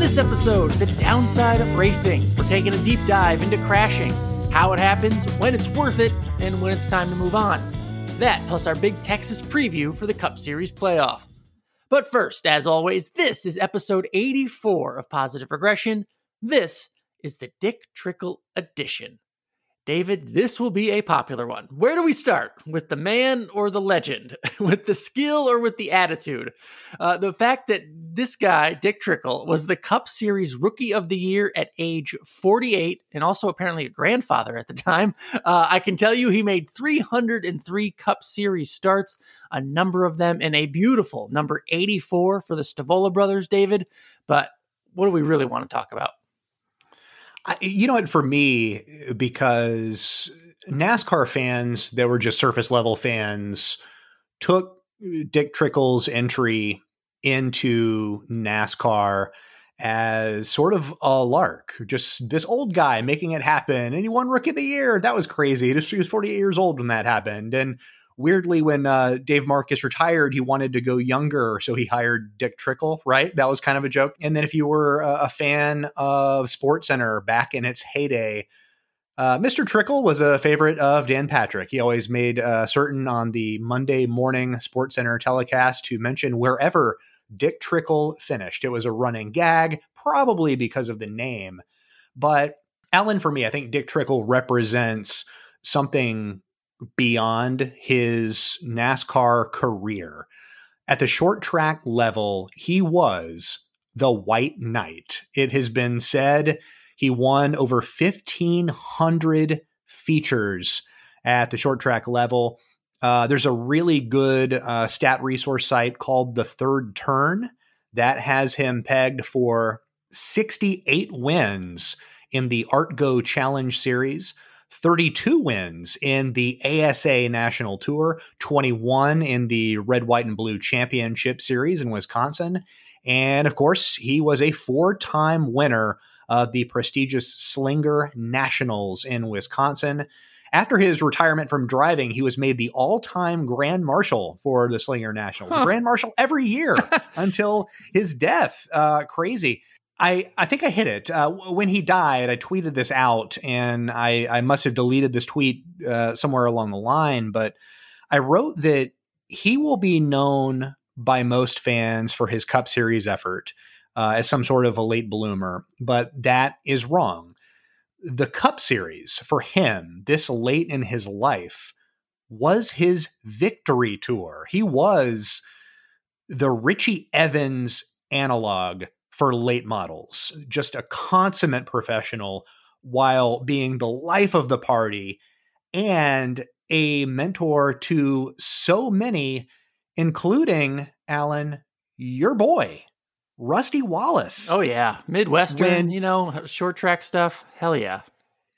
On this episode, the downside of racing. We're taking a deep dive into crashing, how it happens, when it's worth it, and when it's time to move on. That, plus our big Texas preview for the Cup Series playoff. But first, as always, this is episode 84 of Positive Regression. This is the Dick Trickle edition. David, this will be a popular one. Where do we start? With the man or the legend? with the skill or with the attitude? Uh, the fact that this guy, Dick Trickle, was the Cup Series Rookie of the Year at age 48 and also apparently a grandfather at the time. Uh, I can tell you he made 303 Cup Series starts, a number of them in a beautiful number 84 for the Stavola brothers, David. But what do we really want to talk about? I, you know what? For me, because NASCAR fans that were just surface level fans took Dick Trickle's entry into NASCAR as sort of a lark, just this old guy making it happen. And he won Rookie of the Year. That was crazy. He was 48 years old when that happened. And weirdly, when uh, Dave Marcis retired, he wanted to go younger, so he hired Dick Trickle. Right, that was kind of a joke. And then if you were a, a fan of Sports Center back in its heyday. Uh, Mr. Trickle was a favorite of Dan Patrick. He always made uh, certain on the Monday morning Sports Center telecast to mention wherever Dick Trickle finished. It was a running gag, probably because of the name. But Alan, for me, I think Dick Trickle represents something beyond his NASCAR career. At the short track level, he was the White Knight. It has been said he won over 1,500 features at the short track level. Uh, there's a really good uh, stat resource site called The Third Turn that has him pegged for 68 wins in the ArtGo Challenge Series. 32 wins in the ASA National Tour, 21 in the Red, White, and Blue Championship Series in Wisconsin. And of course, he was a four time winner of the prestigious Slinger Nationals in Wisconsin. After his retirement from driving, he was made the all time Grand Marshal for the Slinger Nationals. Huh. Grand Marshal every year until his death. Uh, crazy. I, I think I hit it. Uh, when he died, I tweeted this out, and I, I must have deleted this tweet uh, somewhere along the line, but I wrote that he will be known by most fans for his Cup Series effort uh, as some sort of a late bloomer, but that is wrong. The Cup Series for him, this late in his life, was his victory tour. He was the Richie Evans analog for late models, just a consummate professional while being the life of the party and a mentor to so many, including Alan, your boy, Rusty Wallace. Oh yeah, Midwestern, when, you know, short track stuff. Hell yeah.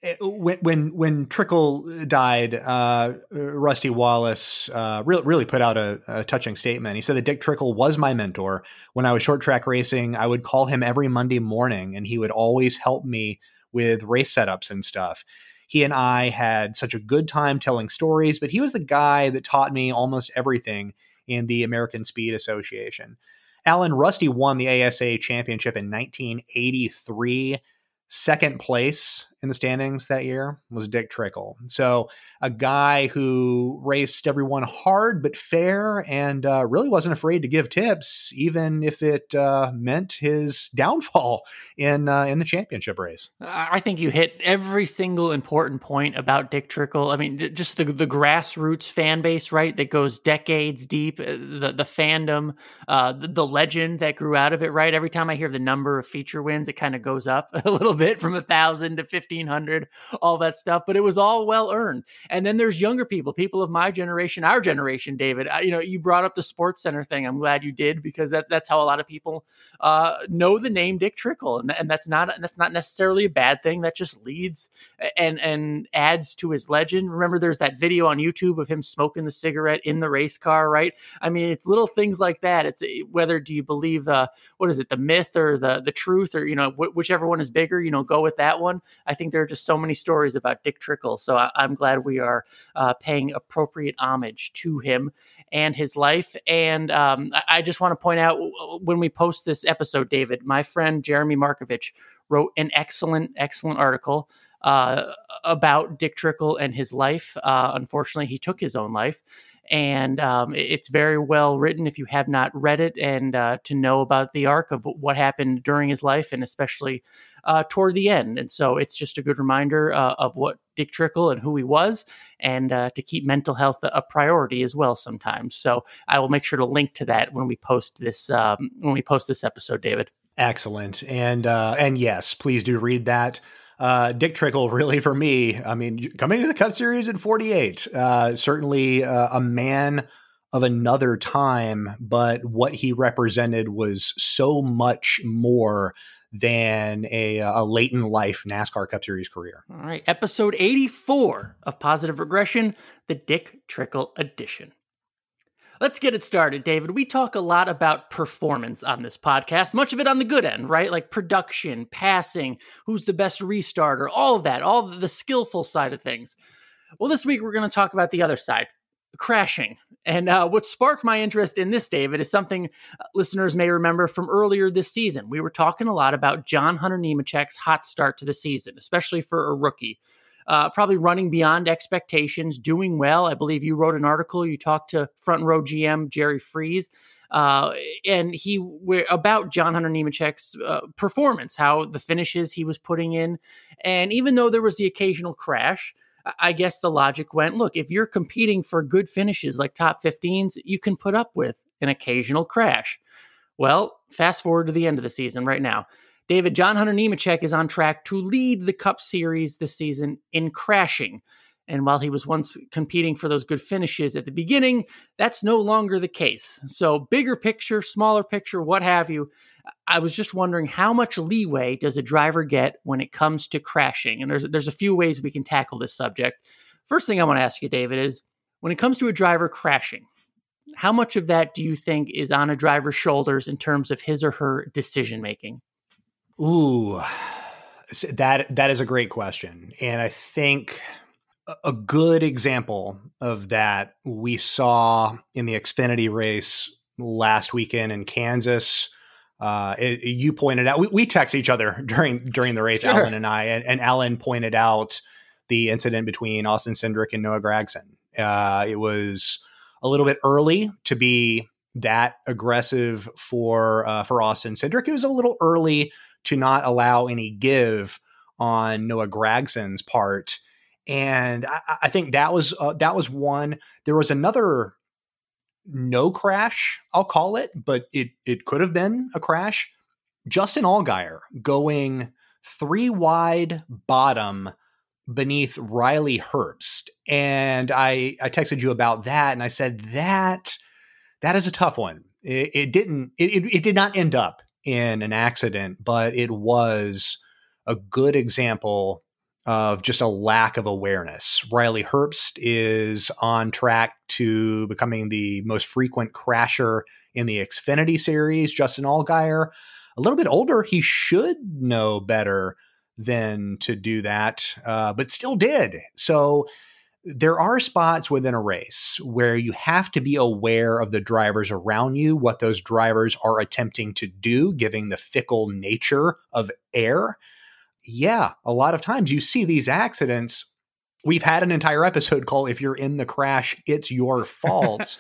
Eh, when when when Trickle died, uh, Rusty Wallace uh, really really put out a, a, touching statement. He said that Dick Trickle was my mentor when I was short track racing. I would call him every Monday morning, and he would always help me with race setups and stuff. He and I had such a good time telling stories, but he was the guy that taught me almost everything in the American Speed Association. Alan Rusty won the ASA championship in 1983 second place in the standings that year was Dick Trickle. So a guy who raced everyone hard but fair and uh, really wasn't afraid to give tips, even if it uh, meant his downfall in uh, in the championship race. I think you hit every single important point about Dick Trickle. I mean, just the the grassroots fan base, right? That goes decades deep. Uh, the the fandom, uh, the, the legend that grew out of it, right? Every time I hear the number of feature wins, it kind of goes up a little bit from a thousand to fifty all that stuff. But it was all well earned. And then there's younger people, people of my generation, our generation, David. You know, you brought up the Sports Center thing. I'm glad you did because that, that's how a lot of people uh, know the name Dick Trickle, and, and that's not that's not necessarily a bad thing. That just leads and and adds to his legend. Remember, there's that video on YouTube of him smoking the cigarette in the race car, right? I mean, it's little things like that. It's whether do you believe the what is it, the myth or the the truth, or you know wh- whichever one is bigger. You know, go with that one. I think think there are just so many stories about Dick Trickle. So I, am glad we are uh, paying appropriate homage to him and his life. And um, I, I just want to point out when we post this episode, David, my friend Jeremy Markovich wrote an excellent, excellent article uh, about Dick Trickle and his life. Uh, unfortunately, he took his own life and um, it's very well written if you have not read it and uh, to know about the arc of what happened during his life and especially uh, toward the end. And so it's just a good reminder uh, of what dick trickle and who he was and uh, to keep mental health a priority as well sometimes. So i will make sure to link to that when we post this um, when we post this episode david. Excellent. And uh, and yes please do read that uh, Dick Trickle, really for me, I mean, coming to the Cup Series in 48, uh, certainly uh, a man of another time, but what he represented was so much more than a, a late in life NASCAR Cup Series career. All right, episode 84 of Positive Regression, the Dick Trickle edition. Let's get it started, David. We talk a lot about performance on this podcast, much of it on the good end, right? Like production, passing, who's the best restarter, all of that, all the skillful side of things. Well, this week we're going to talk about the other side, crashing. And uh, what sparked my interest in this, David, is something uh, listeners may remember from earlier this season. We were talking a lot about John Hunter Nemechek's hot start to the season, especially for a rookie uh, probably running beyond expectations, doing well. I believe you wrote an article. You talked to front row GM Jerry Freeze. Uh, and he were about John Hunter Nemechek's uh, performance, how the finishes he was putting in, and even though there was the occasional crash, I guess the logic went: look, if you're competing for good finishes like top 15s, you can put up with an occasional crash. Well, fast forward to the end of the season right now. David, John Hunter Nemechek is on track to lead the Cup Series this season in crashing. And while he was once competing for those good finishes at the beginning, that's no longer the case. So, bigger picture, smaller picture, what have you, I was just wondering how much leeway does a driver get when it comes to crashing? And there's there's a few ways we can tackle this subject. First thing I want to ask you, David, is when it comes to a driver crashing, how much of that do you think is on a driver's shoulders in terms of his or her decision making? Ooh, that that is a great question, and I think a good example of that we saw in the Xfinity race last weekend in Kansas. Uh, it, you pointed out we, we text each other during during the race, sure. Alan and I, and, and, Alan pointed out the incident between Austin Cindric and Noah Gragson. Uh, it was a little bit early to be that aggressive for uh, for Austin Cindric. It was a little early to not allow any give on Noah Gragson's part. And I, I think that was uh, that was one. There was another no crash, I'll call it, but it it could have been a crash. Justin Allgaier going three wide bottom beneath Riley Herbst. And I I texted you about that and I said that that is a tough one. It, it didn't it, it, it did not end up in an accident, but it was a good example of just a lack of awareness. Riley Herbst is on track to becoming the most frequent crasher in the Xfinity series. Justin Allgaier, a little bit older, he should know better than to do that, uh, but still did. So there are spots within a race where you have to be aware of the drivers around you, what those drivers are attempting to do, given the fickle nature of air. Yeah, a lot of times you see these accidents. We've had an entire episode called If You're in the Crash, It's Your Fault.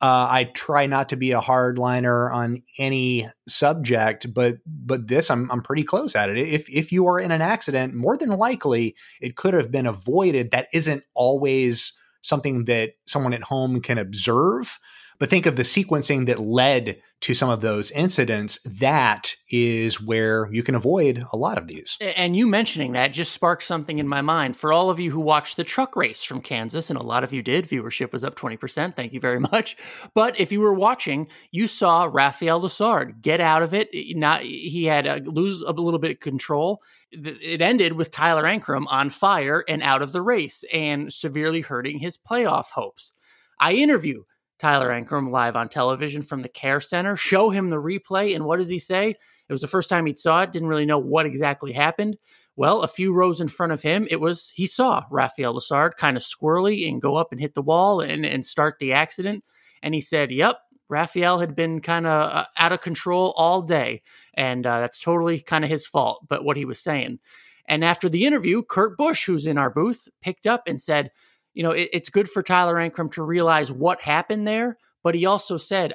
Uh, I try not to be a hardliner on any subject, but but this I'm I'm pretty close at it. If if you are in an accident, more than likely it could have been avoided. That isn't always something that someone at home can observe. But think of the sequencing that led to some of those incidents. That is where you can avoid a lot of these. And you mentioning that just sparked something in my mind. For all of you who watched the truck race from Kansas, and a lot of you did, viewership was up 20%. Thank you very much. But if you were watching, you saw Raphael Lessard get out of it. Not he had a, lose a little bit of control. It ended with Tyler Ankrum on fire and out of the race and severely hurting his playoff hopes. I interview Tyler Ankrum live on television from the care center, show him the replay. And what does he say? It was the first time he saw it, didn't really know what exactly happened. Well, a few rows in front of him, it was he saw Raphael Lessard kind of squirrely and go up and hit the wall and, and start the accident. And he said, Yep, Raphael had been kind of uh, out of control all day. And uh, that's totally kind of his fault, but what he was saying. And after the interview, Kurt Busch, who's in our booth, picked up and said, You know, it, it's good for Tyler Ankrum to realize what happened there. But he also said,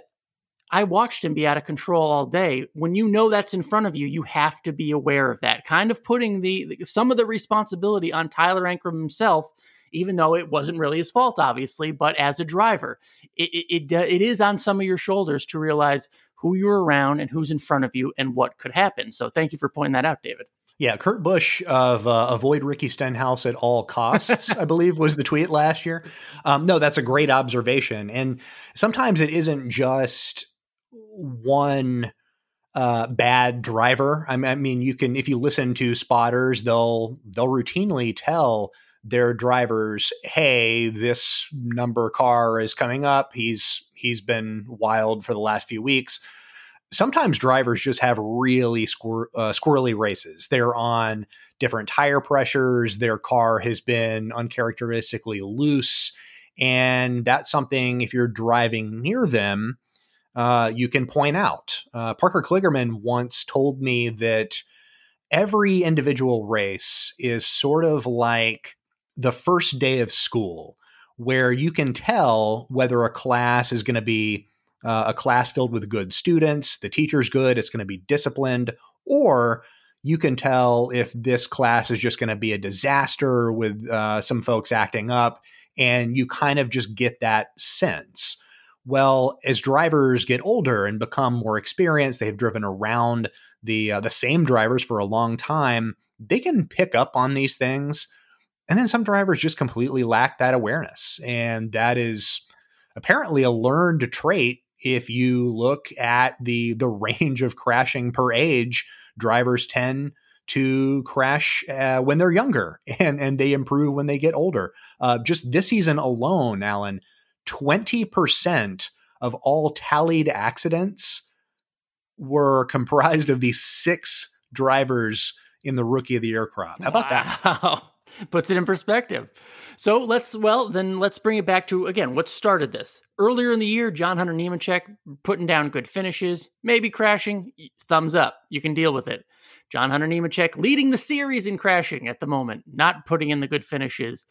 I watched him be out of control all day. When you know that's in front of you, you have to be aware of that. Kind of putting the some of the responsibility on Tyler Ankrum himself, even though it wasn't really his fault, obviously. But as a driver, it it, it, uh, it is on some of your shoulders to realize who you're around and who's in front of you and what could happen. So thank you for pointing that out, David. Yeah, Kurt Busch of uh, avoid Ricky Stenhouse at all costs, I believe was the tweet last year. Um, no, that's a great observation. And sometimes it isn't just one uh, bad driver. I mean, you can if you listen to spotters, they'll they'll routinely tell their drivers, "Hey, this number car is coming up. He's he's been wild for the last few weeks." Sometimes drivers just have really squir- uh, squirrely races. They're on different tire pressures. Their car has been uncharacteristically loose, and that's something if you're driving near them uh, you can point out. Uh, Parker Kligerman once told me that every individual race is sort of like the first day of school, where you can tell whether a class is going to be uh, a class filled with good students, the teacher's good, it's going to be disciplined, or you can tell if this class is just going to be a disaster with uh, some folks acting up, and you kind of just get that sense. Well, as drivers get older and become more experienced, they've driven around the uh, the same drivers for a long time. They can pick up on these things, and then some drivers just completely lack that awareness, and that is apparently a learned trait. If you look at the the range of crashing per age, drivers tend to crash uh, when they're younger, and and they improve when they get older. Uh, just this season alone, Alan 20% of all tallied accidents were comprised of these six drivers in the rookie of the year crop. How about wow. Puts it in perspective. So let's, well, then let's bring it back to, again, what started this? Earlier in the year, John Hunter Nemechek putting down good finishes, maybe crashing, thumbs up. You can deal with it. John Hunter Nemechek leading the series in crashing at the moment, not putting in the good finishes.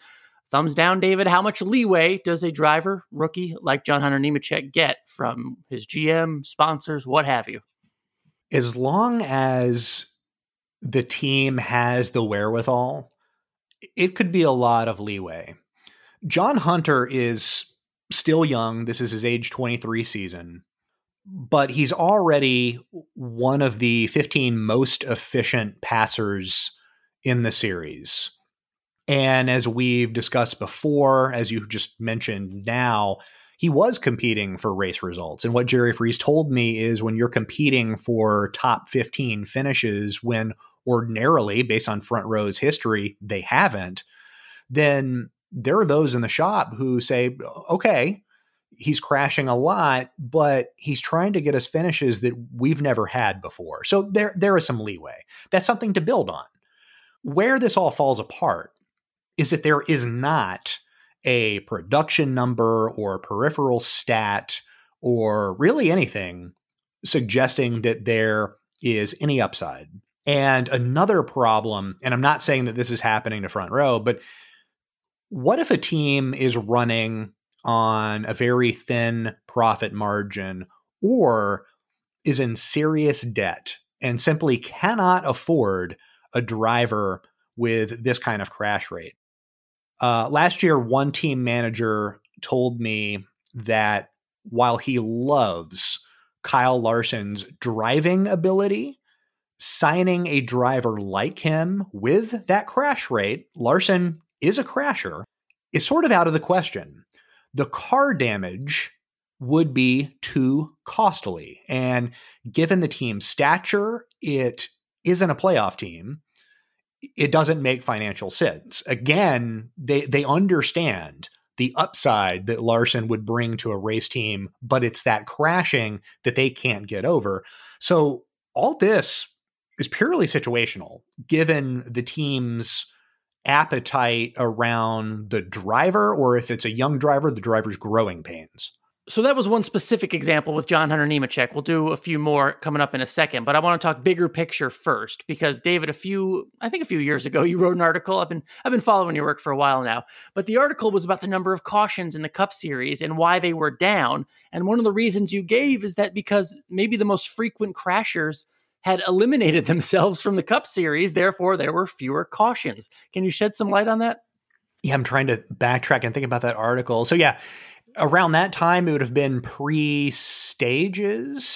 Thumbs down, David. How much leeway does a driver, rookie like John Hunter Nemechek get from his GM, sponsors, what have you? As long as the team has the wherewithal, it could be a lot of leeway. John Hunter is still young. This is his age 23 season, but he's already one of the 15 most efficient passers in the series. And as we've discussed before, as you just mentioned now, he was competing for race results. And what Jerry Freeze told me is when you're competing for top 15 finishes, when ordinarily, based on front row's history, they haven't, then there are those in the shop who say, okay, he's crashing a lot, but he's trying to get us finishes that we've never had before. So there, there is some leeway. That's something to build on. Where this all falls apart is that there is not a production number or peripheral stat or really anything suggesting that there is any upside. And another problem, and I'm not saying that this is happening to front row, but what if a team is running on a very thin profit margin or is in serious debt and simply cannot afford a driver with this kind of crash rate? Uh, last year, one team manager told me that while he loves Kyle Larson's driving ability, signing a driver like him with that crash rate, Larson is a crasher, is sort of out of the question. The car damage would be too costly. And given the team's stature, it isn't a playoff team it doesn't make financial sense. Again, they they understand the upside that Larson would bring to a race team, but it's that crashing that they can't get over. So all this is purely situational, given the team's appetite around the driver, or if it's a young driver, the driver's growing pains. So that was one specific example with John Hunter Nemechek. We'll do a few more coming up in a second, but I want to talk bigger picture first because David, a few I think a few years ago, you wrote an article. I've been I've been following your work for a while now, but the article was about the number of cautions in the Cup Series and why they were down. And one of the reasons you gave is that because maybe the most frequent crashers had eliminated themselves from the Cup Series, therefore there were fewer cautions. Can you shed some light on that? Yeah, I'm trying to backtrack and think about that article. So yeah, around that time it would have been pre-stages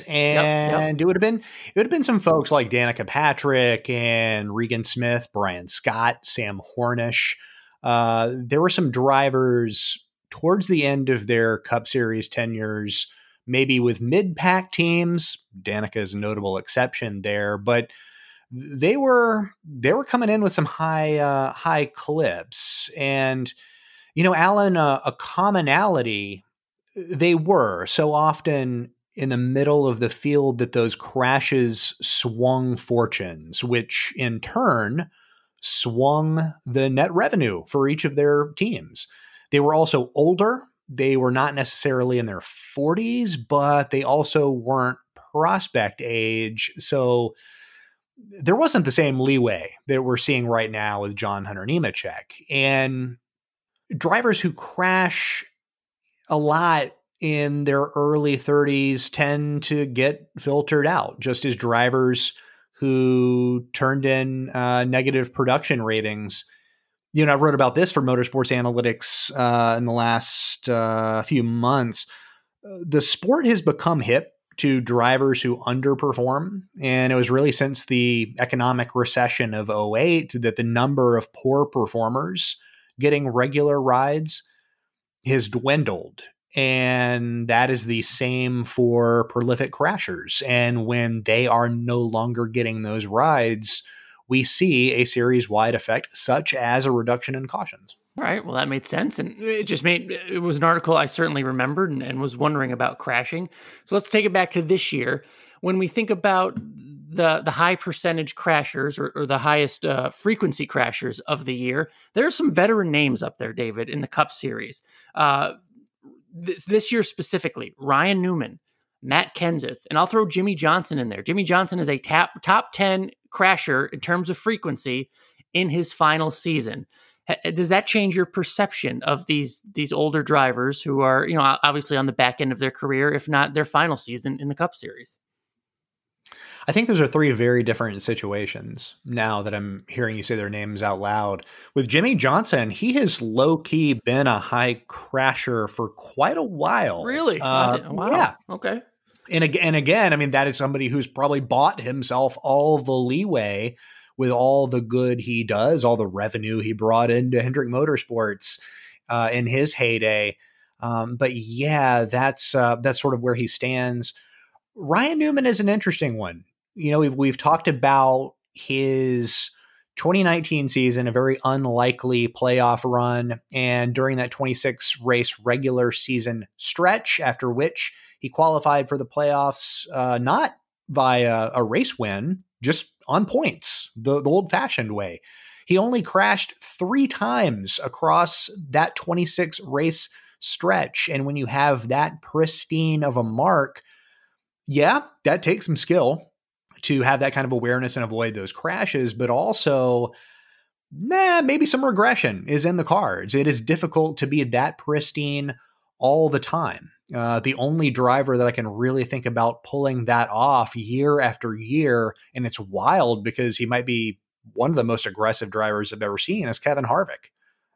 and yep, yep. it would have been it would have been some folks like danica patrick and regan smith brian scott sam hornish uh, there were some drivers towards the end of their cup series tenures maybe with mid-pack teams danica is a notable exception there but they were they were coming in with some high uh, high clips and you know, Alan, uh, a commonality, they were so often in the middle of the field that those crashes swung fortunes, which in turn swung the net revenue for each of their teams. They were also older. They were not necessarily in their 40s, but they also weren't prospect age. So there wasn't the same leeway that we're seeing right now with John Hunter Nemechek. And drivers who crash a lot in their early 30s tend to get filtered out, just as drivers who turned in uh, negative production ratings. You know, I wrote about this for Motorsports Analytics uh, in the last uh, few months. The sport has become hip to drivers who underperform. And it was really since the economic recession of 08 that the number of poor performers getting regular rides has dwindled. And that is the same for prolific crashers. And when they are no longer getting those rides, we see a series wide effect, such as a reduction in cautions. All right. Well, that made sense. And it just made it was an article I certainly remembered and, and was wondering about crashing. So let's take it back to this year. When we think about the the high percentage crashers or, or the highest uh, frequency crashers of the year. there are some veteran names up there, David, in the Cup Series. Uh, this, this year specifically, Ryan Newman, Matt Kenseth, and I'll throw Jimmie Johnson in there. Jimmie Johnson is a top top ten crasher in terms of frequency in his final season. Does that change your perception of these these older drivers who are, you know, obviously on the back end of their career, if not their final season in the Cup Series? I think those are three very different situations now that I'm hearing you say their names out loud. With Jimmie Johnson, he has low key been a high crasher for quite a while. Really? Uh, wow. Yeah. Okay. And again, and again, I mean, that is somebody who's probably bought himself all the leeway with all the good he does, all the revenue he brought into Hendrick Motorsports uh, in his heyday. Um, but yeah, that's uh, that's sort of where he stands. Ryan Newman is an interesting one you know, we've we've talked about his 2019 season, a very unlikely playoff run, and during that 26 race regular season stretch, after which he qualified for the playoffs, uh, not via a race win, just on points, the, the old fashioned way. He only crashed three times across that 26 race stretch. And when you have that pristine of a mark, yeah, that takes some skill to have that kind of awareness and avoid those crashes, but also, nah, maybe some regression is in the cards. It is difficult to be that pristine all the time. Uh, the only driver that I can really think about pulling that off year after year, and it's wild because he might be one of the most aggressive drivers I've ever seen, is Kevin Harvick.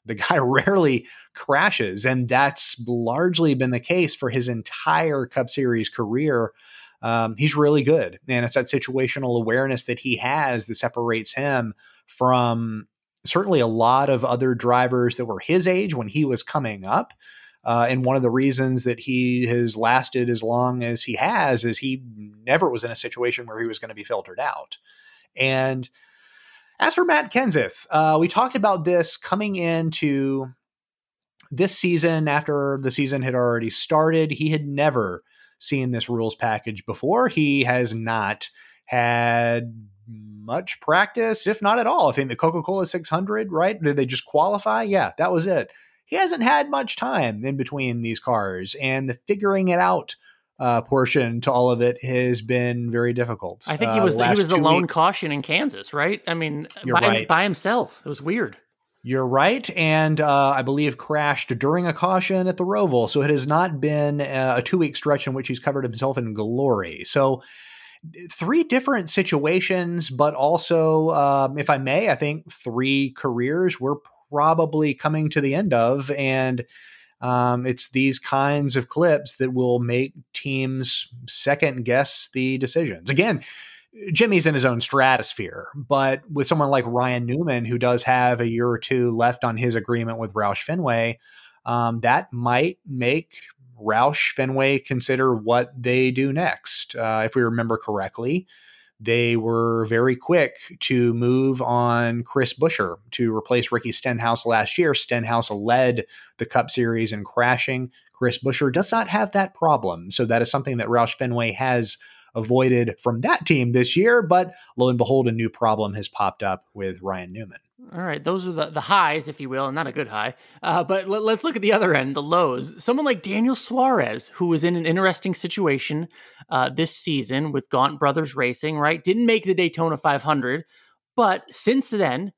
The guy rarely crashes, and that's largely been the case for his entire Cup Series career um, he's really good. And it's that situational awareness that he has that separates him from certainly a lot of other drivers that were his age when he was coming up. Uh, and one of the reasons that he has lasted as long as he has is he never was in a situation where he was going to be filtered out. And as for Matt Kenseth, uh, we talked about this coming into this season after the season had already started. He had never seen this rules package before. He has not had much practice, if not at all. I think the Coca Cola 600, right? Did they just qualify? Yeah, that was it. He hasn't had much time in between these cars, and the figuring it out uh, portion to all of it has been very difficult. I think he was uh, the, he was the lone weeks. caution in Kansas, right? I mean, by, right. by himself. It was weird. You're right, and uh, I believe crashed during a caution at the Roval, so it has not been a two week stretch in which he's covered himself in glory. So three different situations, but also, um, if I may, I think three careers we're probably coming to the end of, and um, it's these kinds of clips that will make teams second guess the decisions. Again, Jimmie's in his own stratosphere, but with someone like Ryan Newman, who does have a year or two left on his agreement with Roush Fenway, um, that might make Roush Fenway consider what they do next. Uh, if we remember correctly, they were very quick to move on Chris Buescher to replace Ricky Stenhouse last year. Stenhouse led the Cup Series in crashing. Chris Buescher does not have that problem. So that is something that Roush Fenway has avoided from that team this year. But lo and behold, a new problem has popped up with Ryan Newman. All right, those are the, the highs, if you will, and not a good high. Uh, but let, us look at the other end, the lows. Someone like Daniel Suarez, who was in an interesting situation uh, this season with Gaunt Brothers Racing, right? Didn't make the Daytona 500, but since then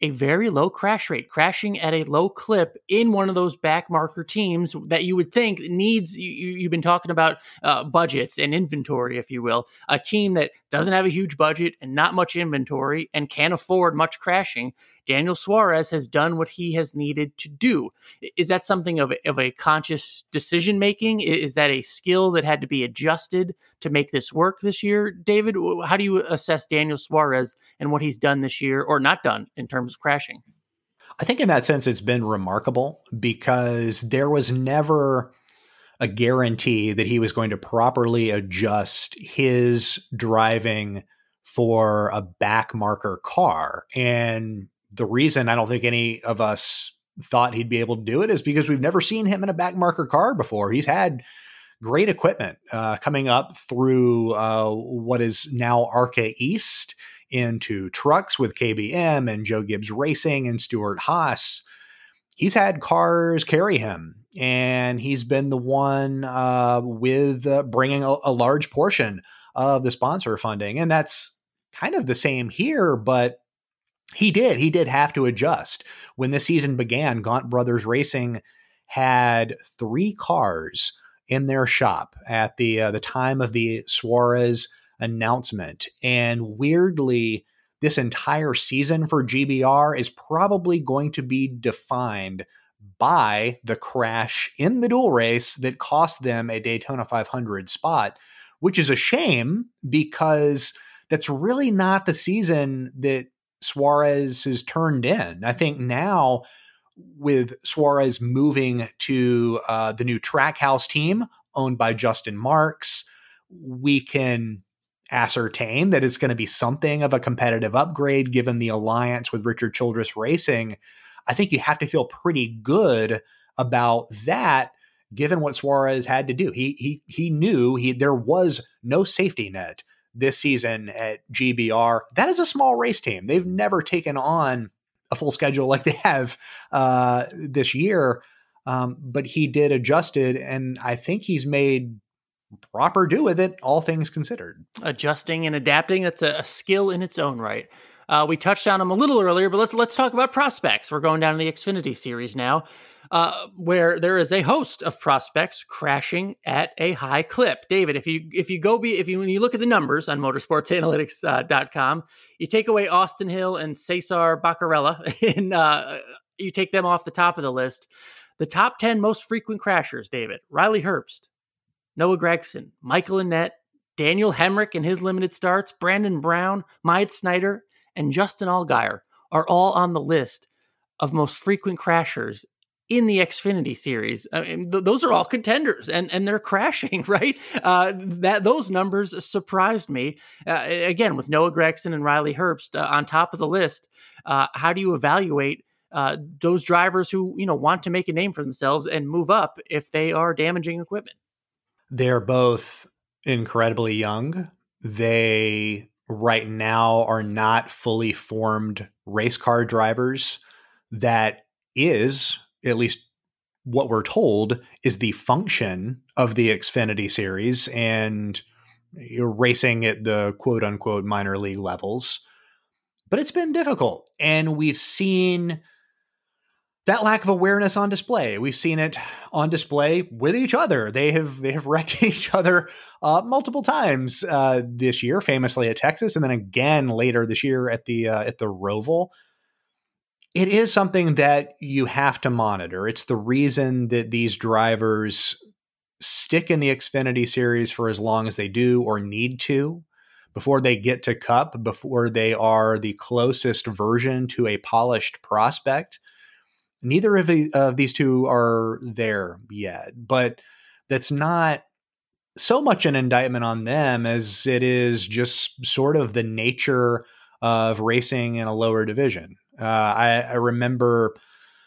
a very low crash rate, crashing at a low clip in one of those back marker teams that you would think needs, you, have been talking about uh, budgets and inventory, if you will. A team that doesn't have a huge budget and not much inventory and can't afford much crashing Daniel Suarez has done what he has needed to do. Is that something of a, of a conscious decision making? Is that a skill that had to be adjusted to make this work this year? David, how do you assess Daniel Suarez and what he's done this year or not done in terms of crashing? I think in that sense, it's been remarkable because there was never a guarantee that he was going to properly adjust his driving for a back marker car. And the reason I don't think any of us thought he'd be able to do it is because we've never seen him in a back marker car before. He's had great equipment uh, coming up through uh, what is now ARCA East into trucks with KBM and Joe Gibbs Racing and Stewart-Haas. He's had cars carry him, and he's been the one uh, with uh, bringing a, a large portion of the sponsor funding. And that's kind of the same here, but he did. He did have to adjust. When the season began, Gaunt Brothers Racing had three cars in their shop at the uh, the time of the Suarez announcement, and weirdly, this entire season for GBR is probably going to be defined by the crash in the dual race that cost them a Daytona 500 spot, which is a shame because that's really not the season that Suarez has turned in. I think now with Suarez moving to uh, the new Trackhouse team owned by Justin Marks, we can ascertain that it's going to be something of a competitive upgrade given the alliance with Richard Childress Racing. I think you have to feel pretty good about that given what Suarez had to do. He he he knew he there was no safety net this season at GBR. That is a small race team. They've never taken on a full schedule like they have uh, this year. Um, but he did adjust it, and I think he's made proper do with it, all things considered. Adjusting and adapting, that's a, a skill in its own right. Uh, we touched on them a little earlier, but let's let's talk about prospects. We're going down to the Xfinity series now uh, where there is a host of prospects crashing at a high clip. David, if you if you go be if you when you look at the numbers on motorsportsanalytics.com, uh, you take away Austin Hill and Cesar Beccarella, and uh, you take them off the top of the list. The top ten most frequent crashers, David: Riley Herbst, Noah Gragson, Michael Annett, Daniel Hemric and his limited starts, Brandon Brown, Myatt Snider, and Justin Allgaier are all on the list of most frequent crashers in the Xfinity series. I mean, th- those are all contenders, and and they're crashing. Right? Uh, that those numbers surprised me. Uh, again, with Noah Gragson and Riley Herbst uh, on top of the list, uh, how do you evaluate? Uh, those drivers who you know want to make a name for themselves and move up if they are damaging equipment. They're both incredibly young. They right now are not fully formed race car drivers that is at least what we're told is the function of the Xfinity series and you're racing at the quote unquote minor league levels. But it's been difficult. And we've seen that lack of awareness on display. We've seen it on display with each other. They have they have wrecked each other uh, multiple times uh, this year, famously at Texas, and then again later this year at the uh, at the Roval it is something that you have to monitor. It's the reason that these drivers stick in the Xfinity series for as long as they do or need to before they get to Cup, before they are the closest version to a polished prospect. Neither of, the, of these two are there yet, but that's not so much an indictment on them as it is just sort of the nature of racing in a lower division. Uh, I, I remember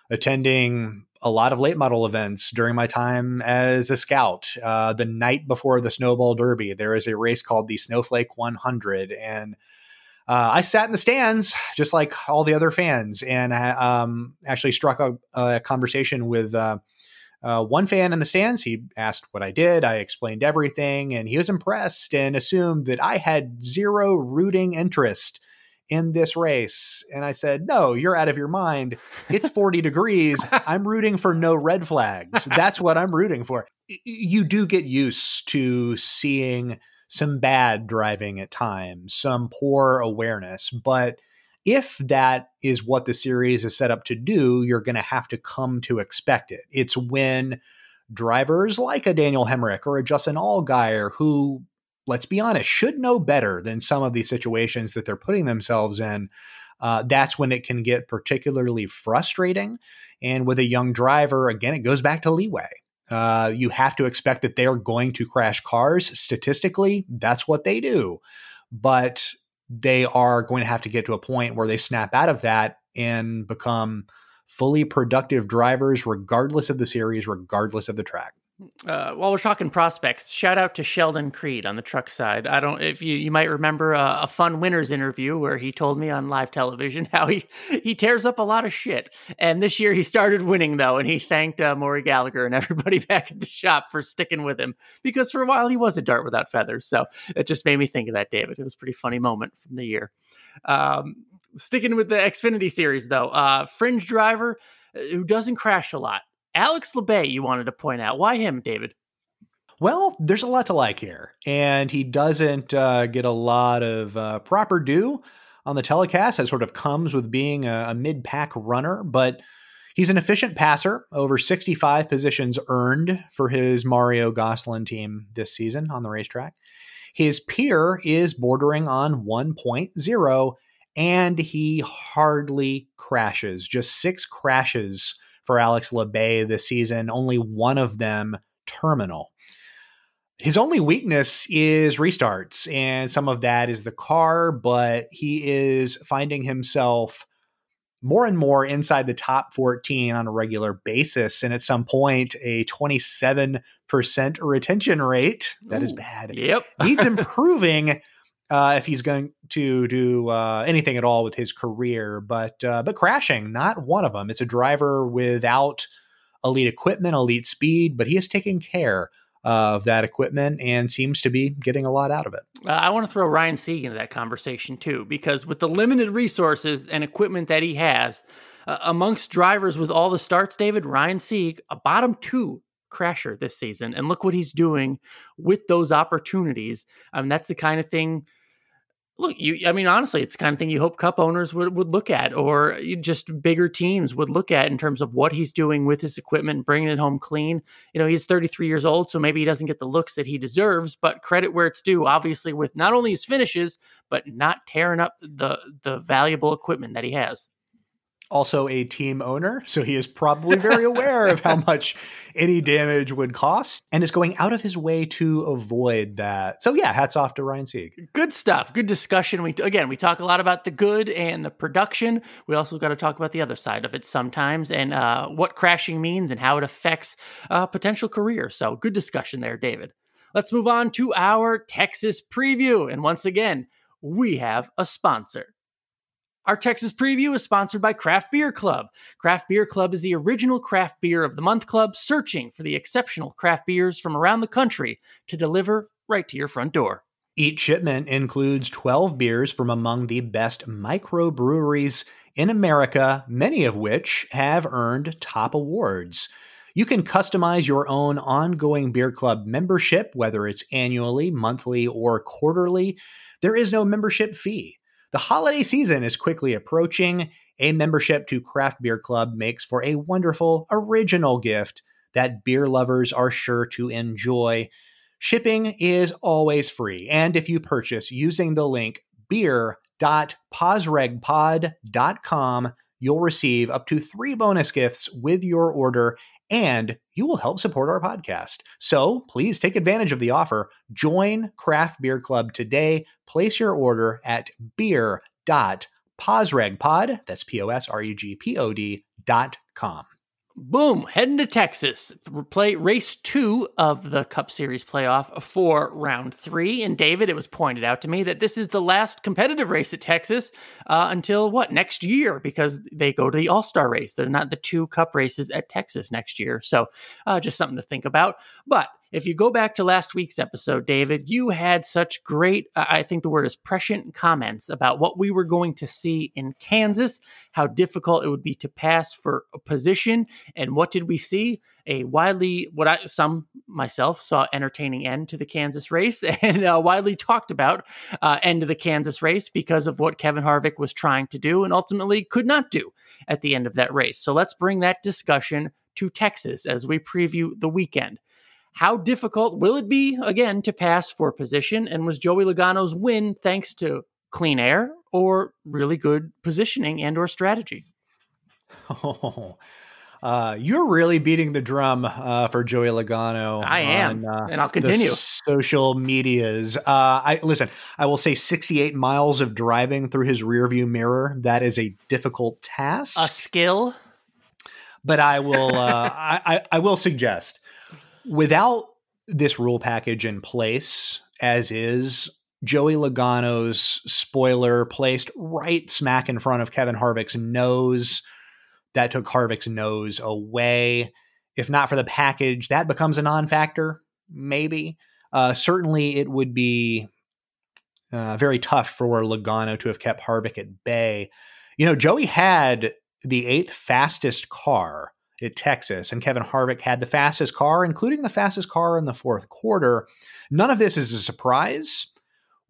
attending a lot of late model events during my time as a scout. Uh, the night before the Snowball Derby, there is a race called the Snowflake 100, and uh, I sat in the stands just like all the other fans, and I um, actually struck a, a conversation with. Uh, uh, one fan in the stands, he asked what I did. I explained everything, and he was impressed and assumed that I had zero rooting interest in this race. And I said, No, you're out of your mind. It's 40 degrees. I'm rooting for no red flags. That's what I'm rooting for. You do get used to seeing some bad driving at times, some poor awareness. But if that is what the series is set up to do, you're going to have to come to expect it. It's when drivers like a Daniel Hemric or a Justin Allgaier, who let's be honest, should know better than some of these situations that they're putting themselves in. Uh, that's when it can get particularly frustrating. And with a young driver, again, it goes back to leeway. Uh, you have to expect that they're going to crash cars. Statistically, that's what they do. But they are going to have to get to a point where they snap out of that and become fully productive drivers, regardless of the series, regardless of the track. Uh, while we're talking prospects, shout out to Sheldon Creed on the truck side. I don't if you you might remember a, a, fun winners interview where he told me on live television how he he tears up a lot of shit. And this year he started winning though, and he thanked uh, Maury Gallagher and everybody back at the shop for sticking with him because for a while he was a dart without feathers. So it just made me think of that, David. It was a pretty funny moment from the year. Um, sticking with the Xfinity series though, uh, fringe driver uh, who doesn't crash a lot Alex Labbe, you wanted to point out. Why him, David? Well, there's a lot to like here, and he doesn't uh, get a lot of uh, proper due on the telecast. That sort of comes with being a, a mid pack runner, but he's an efficient passer, over 65 positions earned for his Mario Gosselin team this season on the racetrack. His peer is bordering on 1.0, and he hardly crashes, just six crashes for Alex Labbe this season, only one of them terminal. His only weakness is restarts, and some of that is the car, but he is finding himself more and more inside the top 14 on a regular basis. And at some point, a 27% retention rate. That Ooh, is bad. Yep. needs improving uh, if he's going to do uh, anything at all with his career. But uh, but crashing, not one of them. It's a driver without elite equipment, elite speed, but he is taking care of that equipment and seems to be getting a lot out of it. Uh, I want to throw Ryan Sieg into that conversation too, because with the limited resources and equipment that he has, uh, amongst drivers with all the starts, David Ryan Sieg, a bottom two crasher this season, and look what he's doing with those opportunities. Um, that's the kind of thing look you i mean honestly it's the kind of thing you hope cup owners would, would look at or just bigger teams would look at in terms of what he's doing with his equipment bringing it home clean. You know he's 33 years old so maybe he doesn't get the looks that he deserves but credit where it's due obviously with not only his finishes but not tearing up the the valuable equipment that he has also a team owner, so he is probably very aware of how much any damage would cost and is going out of his way to avoid that. So yeah, hats off to Ryan Sieg. Good stuff. Good discussion. We again, we talk a lot about the good and the production. We also got to talk about the other side of it sometimes and uh, what crashing means and how it affects uh, potential career. So good discussion there, David. Let's move on to our Texas preview. And once again, we have a sponsor. Our Texas preview is sponsored by Craft Beer Club. Craft Beer Club is the original craft beer of the month club, searching for the exceptional craft beers from around the country to deliver right to your front door. Each shipment includes 12 beers from among the best microbreweries in America, many of which have earned top awards. You can customize your own ongoing beer club membership, whether it's annually, monthly, or quarterly. There is no membership fee. The holiday season is quickly approaching. A membership to Craft Beer Club makes for a wonderful, original gift that beer lovers are sure to enjoy. Shipping is always free, and if you purchase using the link beer.posregpod.com, you'll receive up to three bonus gifts with your order, and you will help support our podcast. So please take advantage of the offer. Join Craft Beer Club today. Place your order at beer.posregpod, that's P O S R E G P O D dot com. Boom, heading to Texas. Play race two of the Cup Series playoff for round three. And David, it was pointed out to me that this is the last competitive race at Texas uh, until what next year because they go to the All Star race. They're not the two Cup races at Texas next year. So uh, just something to think about. But if you go back to last week's episode, David, you had such great, I think the word is prescient comments about what we were going to see in Kansas, how difficult it would be to pass for a position. And what did we see? A widely, what I, some myself saw entertaining end to the Kansas race and uh, widely talked about uh, end of the Kansas race because of what Kevin Harvick was trying to do and ultimately could not do at the end of that race. So let's bring that discussion to Texas as we preview the weekend. How difficult will it be again to pass for position? And was Joey Logano's win thanks to clean air or really good positioning and or strategy? Oh, uh, you're really beating the drum uh, for Joey Logano. I am, uh, and I'll continue. social medias. Uh, I listen. I will say 68 miles of driving through his rearview mirror. That is a difficult task, a skill. But I will. Uh, I, I, I will suggest without this rule package in place, as is, Joey Logano's spoiler placed right smack in front of Kevin Harvick's nose. That took Harvick's nose away. If not for the package, that becomes a non factor, maybe. Uh, certainly, it would be uh, very tough for Logano to have kept Harvick at bay. You know, Joey had the eighth fastest car at Texas, and Kevin Harvick had the fastest car, including the fastest car in the fourth quarter. None of this is a surprise.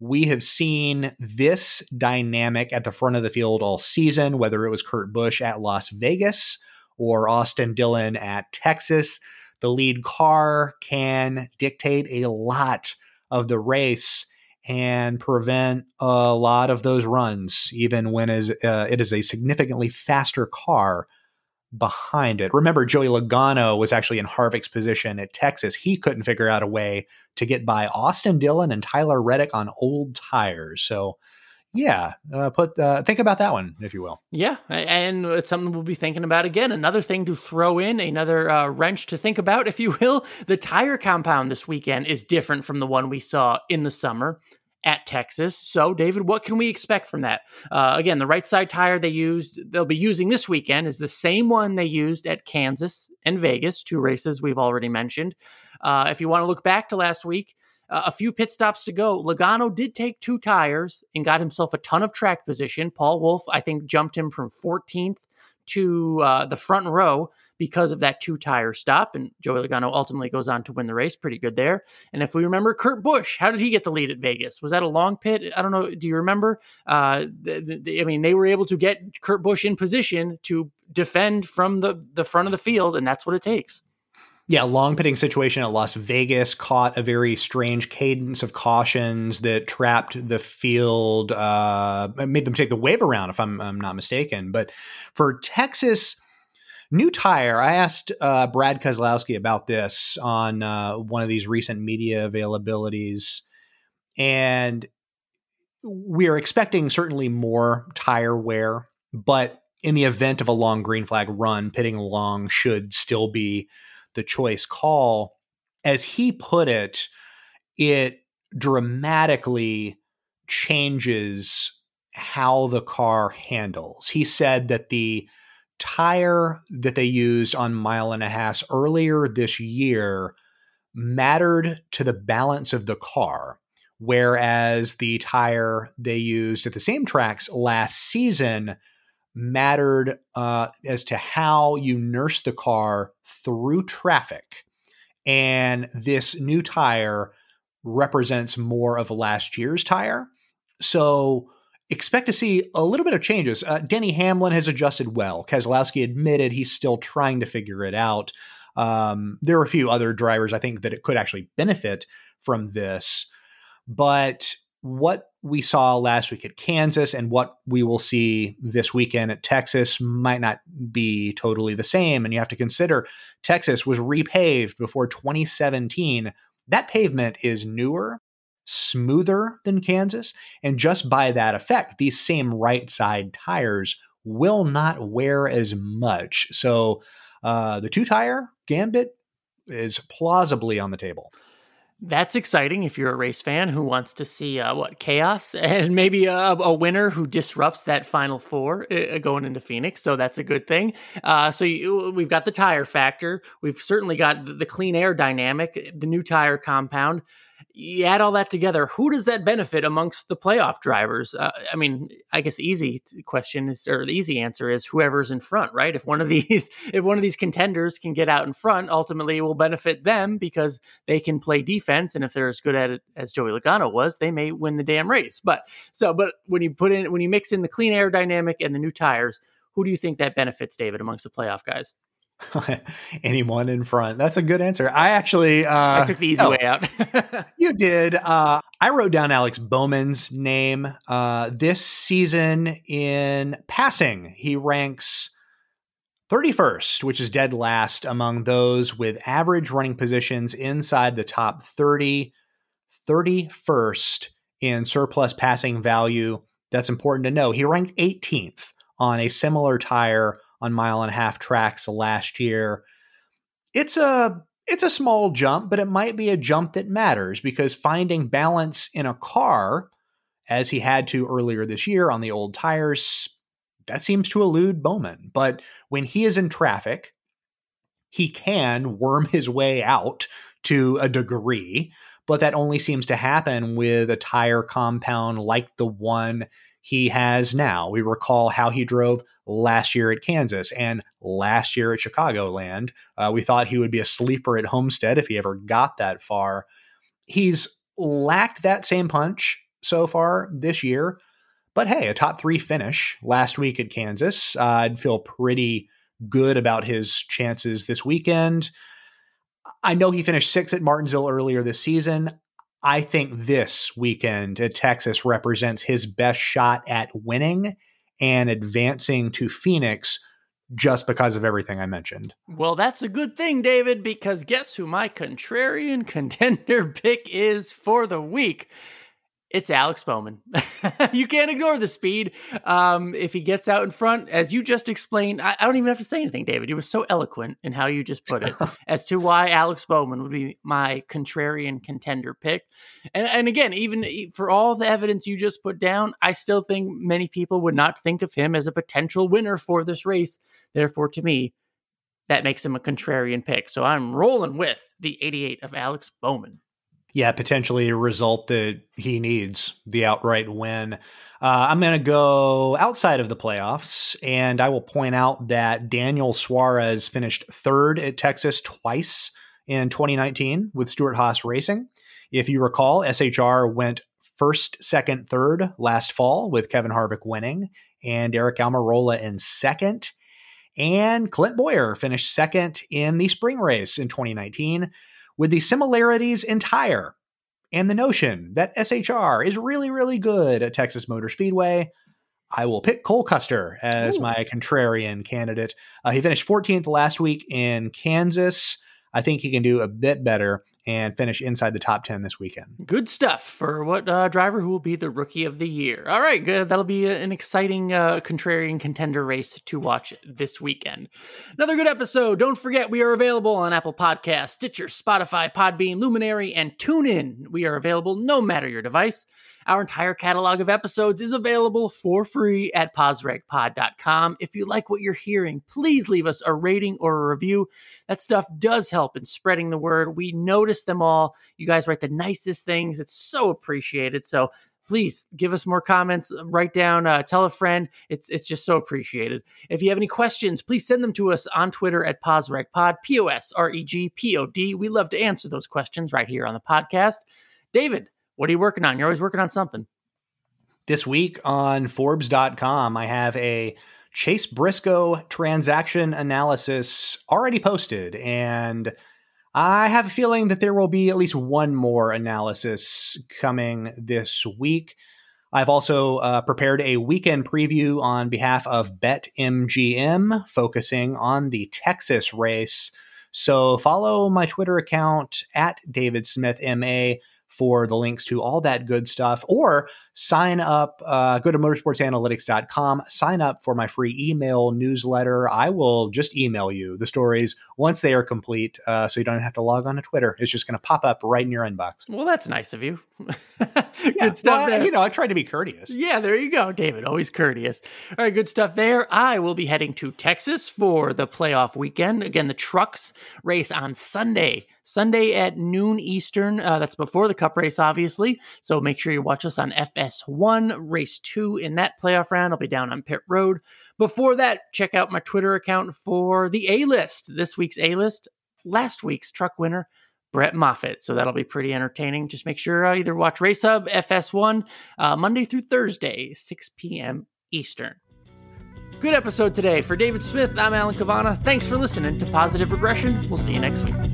We have seen this dynamic at the front of the field all season, whether it was Kurt Busch at Las Vegas or Austin Dillon at Texas. The lead car can dictate a lot of the race and prevent a lot of those runs, even when uh, it is a significantly faster car behind it. Remember, Joey Logano was actually in Harvick's position at Texas. He couldn't figure out a way to get by Austin Dillon and Tyler Reddick on old tires. So, yeah, uh, put uh, think about that one, if you will. Yeah, and it's something we'll be thinking about again. Another thing to throw in, another uh, wrench to think about, if you will. The tire compound this weekend is different from the one we saw in the summer at Texas. So, David, what can we expect from that? Uh, again, the right side tire they used, they'll be using this weekend is the same one they used at Kansas and Vegas, two races we've already mentioned. Uh, if you want to look back to last week, uh, a few pit stops to go. Logano did take two tires and got himself a ton of track position. Paul Wolfe, I think, jumped him from 14th to uh, the front row because of that two tire stop. And Joey Logano ultimately goes on to win the race. Pretty good there. And if we remember, Kurt Busch, how did he get the lead at Vegas? Was that a long pit? I don't know. Do you remember? Uh, the, the, I mean, they were able to get Kurt Busch in position to defend from the, the front of the field, and that's what it takes. Yeah, long pitting situation at Las Vegas caught a very strange cadence of cautions that trapped the field, uh, made them take the wave around, if I'm, I'm not mistaken. But for Texas, New tire. I asked uh, Brad Keselowski about this on uh, one of these recent media availabilities, and we are expecting certainly more tire wear, but in the event of a long green flag run, pitting long should still be the choice call. As he put it, it dramatically changes how the car handles. He said that the tire that they used on mile and a half earlier this year mattered to the balance of the car, whereas the tire they used at the same tracks last season mattered uh, as to how you nurse the car through traffic. And this new tire represents more of last year's tire. So expect to see a little bit of changes. Uh, Denny Hamlin has adjusted well. Keselowski admitted he's still trying to figure it out. Um, there are a few other drivers I think that it could actually benefit from this, but what we saw last week at Kansas and what we will see this weekend at Texas might not be totally the same. And you have to consider Texas was repaved before 2017. That pavement is newer smoother than Kansas. And just by that effect, these same right side tires will not wear as much. So uh, the two tire gambit is plausibly on the table. That's exciting if you're a race fan who wants to see uh, what chaos and maybe a, a, winner who disrupts that final four uh, going into Phoenix. So that's a good thing. Uh, so you, we've got the tire factor. We've certainly got the, the clean air dynamic, the new tire compound you add all that together, who does that benefit amongst the playoff drivers? Uh, I mean, I guess easy question is, or the easy answer is whoever's in front, right? If one of these, if one of these contenders can get out in front, ultimately it will benefit them because they can play defense, and if they're as good at it as Joey Logano was, they may win the damn race. But so, but when you put in, when you mix in the clean air dynamic and the new tires, who do you think that benefits, David, amongst the playoff guys? anyone in front. That's a good answer. I actually uh, I took the easy no, way out. you did. Uh, I wrote down Alex Bowman's name. Uh, this season in passing, he ranks 31st, which is dead last among those with average running positions inside the top 30. 31st in surplus passing value. That's important to know. He ranked 18th on a similar tire on mile and a half tracks last year. It's a it's a small jump, but it might be a jump that matters because finding balance in a car, as he had to earlier this year on the old tires, that seems to elude Bowman. But when he is in traffic, he can worm his way out to a degree, but that only seems to happen with a tire compound like the one he has now. We recall how he drove last year at Kansas and last year at Chicagoland. Uh, we thought he would be a sleeper at Homestead if he ever got that far. He's lacked that same punch so far this year. But hey, a top three finish last week at Kansas. Uh, I'd feel pretty good about his chances this weekend. I know he finished sixth at Martinsville earlier this season. I think this weekend at Texas represents his best shot at winning and advancing to Phoenix just because of everything I mentioned. Well, that's a good thing, David, because guess who my contrarian contender pick is for the week? It's Alex Bowman. you can't ignore the speed. Um, if he gets out in front, as you just explained, I, I, don't even have to say anything, David. You were so eloquent in how you just put it as to why Alex Bowman would be my contrarian contender pick. And, and again, even for all the evidence you just put down, I still think many people would not think of him as a potential winner for this race. Therefore, to me, that makes him a contrarian pick. So I'm rolling with the 88 of Alex Bowman yeah, potentially a result that he needs the outright win. Uh, I'm going to go outside of the playoffs, and I will point out that Daniel Suarez finished third at Texas twice in 2019 with Stewart-Haas Racing. If you recall, SHR went first, second, third last fall with Kevin Harvick winning and Eric Almirola in second. And Clint Bowyer finished second in the spring race in 2019 with the similarities entire and the notion that SHR is really, really good at Texas Motor Speedway, I will pick Cole Custer as Ooh. my contrarian candidate. Uh, he finished 14th last week in Kansas. I think he can do a bit better and finish inside the top 10 this weekend. Good stuff for what uh, driver who will be the rookie of the year. All right, good. That'll be an exciting uh, contrarian contender race to watch this weekend. Another good episode. Don't forget, we are available on Apple Podcasts, Stitcher, Spotify, Podbean, Luminary, and TuneIn. We are available no matter your device. Our entire catalog of episodes is available for free at posregpod.com. If you like what you're hearing, please leave us a rating or a review. That stuff does help in spreading the word. We notice them all. You guys write the nicest things. It's so appreciated. So please give us more comments write down uh, tell a friend it's it's just so appreciated if you have any questions please send them to us on twitter at posregpod p-o-s-r-e-g-p-o-d we love to answer those questions right here on the podcast david what are you working on? You're always working on something. This week on Forbes.com, I have a Chase Briscoe transaction analysis already posted. And I have a feeling that there will be at least one more analysis coming this week. I've also uh, prepared a weekend preview on behalf of BetMGM, focusing on the Texas race. So follow my Twitter account at David Smith MA for the links to all that good stuff or sign up uh, go to motorsportsanalytics.com sign up for my free email newsletter. I will just email you the stories once they are complete uh, so you don't have to log on to twitter. It's just going to pop up right in your inbox. Well that's nice of you. Good yeah, stuff well, you know i tried to be courteous. Yeah there you go david always courteous. All right good stuff there. I will be heading to texas for the playoff weekend. Again the trucks race on sunday. Sunday at noon Eastern. Uh, that's before the Cup race, obviously. So make sure you watch us on FS1, race two in that playoff round. I'll be down on pit road. Before that, check out my Twitter account for the A list. This week's A list, last week's truck winner. Brett Moffitt. So that'll be pretty entertaining. Just make sure uh, either watch Race Hub FS1 uh, Monday through Thursday, 6 p.m. Eastern. Good episode today. For David Smith, I'm Alan Cavanna. Thanks for listening to Positive Regression. We'll see you next week.